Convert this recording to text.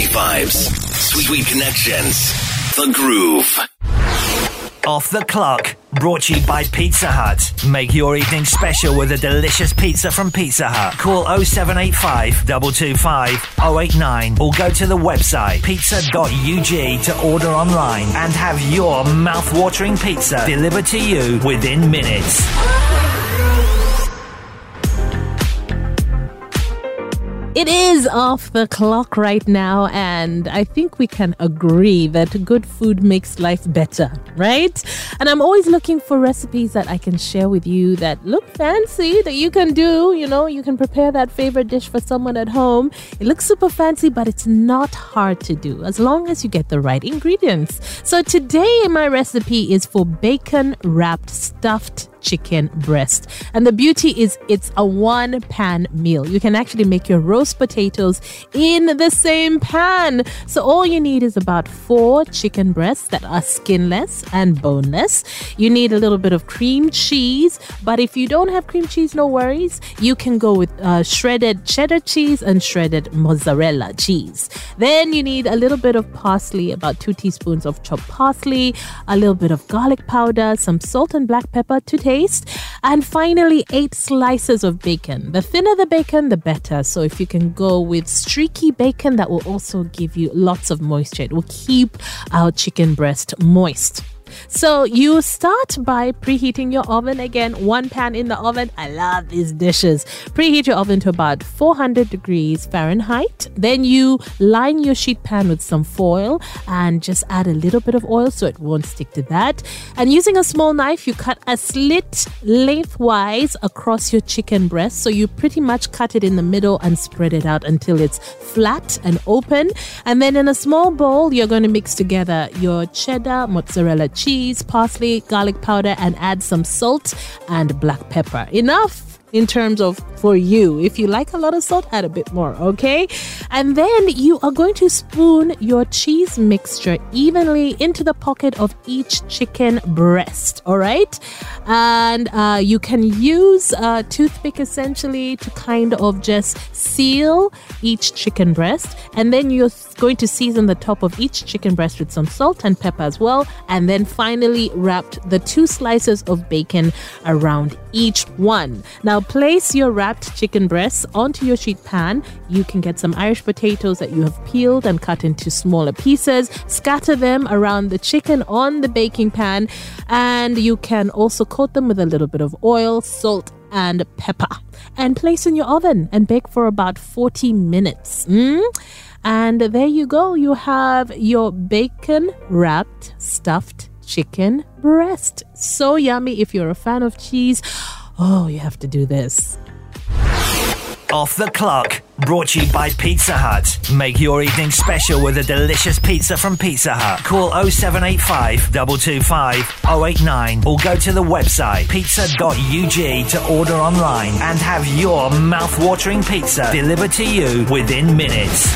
Party vibes, sweet, sweet connections, the groove. Off the clock, brought to you by Pizza Hut. Make your evening special with a delicious pizza from Pizza Hut. Call 0785 225 089 or go to the website pizza.ug to order online and have your mouth-watering pizza delivered to you within minutes. It is off the clock right now, and I think we can agree that good food makes life better, right? And I'm always looking for recipes that I can share with you that look fancy, that you can do. You know, you can prepare that favorite dish for someone at home. It looks super fancy, but it's not hard to do as long as you get the right ingredients. So today, my recipe is for bacon wrapped stuffed chicken breast. And the beauty is it's a one pan meal. You can actually make your roast potatoes in the same pan. So all you need is about four chicken breasts that are skinless and boneless. You need a little bit of cream cheese, but if you don't have cream cheese, no worries. You can go with uh, shredded cheddar cheese and shredded mozzarella cheese. Then you need a little bit of parsley, about two teaspoons of chopped parsley, a little bit of garlic powder, some salt and black pepper to taste taste. And finally, eight slices of bacon. The thinner the bacon, the better. So if you can go with streaky bacon, that will also give you lots of moisture. It will keep our chicken breast moist. So you start by preheating your oven again, one pan in the oven. I love these dishes. Preheat your oven to about 400 degrees Fahrenheit. Then you line your sheet pan with some foil and just add a little bit of oil so it won't stick to that. And using a small knife, you cut a slit lengthwise across your chicken breast. So you pretty much cut it in the middle and spread it out until it's flat and open. And then in a small bowl, you're going to mix together your cheddar, mozzarella cheese, parsley, garlic powder, and add some salt and black pepper. Enough in terms of for you. If you like a lot of salt, add a bit more, okay? And then you are going to spoon your cheese mixture evenly into the pocket of each chicken breast, all right? And uh, you can use a toothpick essentially to kind of just seal each chicken breast. And then you're going to season the top of each chicken breast with some salt and pepper as well. And then finally, wrap the two slices of bacon around each one. Now, place your wrapped chicken breasts onto your sheet pan. You can get some Irish potatoes that you have peeled and cut into smaller pieces. Scatter them around the chicken on the baking pan, and you can also coat them with a little bit of oil, salt, and pepper. And place in your oven and bake for about 40 minutes. Mm? And there you go. You have your bacon wrapped stuffed chicken breast. So yummy if you're a fan of cheese. Oh, you have to do this. Off the clock, brought to you by Pizza Hut. Make your evening special with a delicious pizza from Pizza Hut. Call 0785 225 089 or go to the website pizza.ug to order online and have your mouth-watering pizza delivered to you within minutes.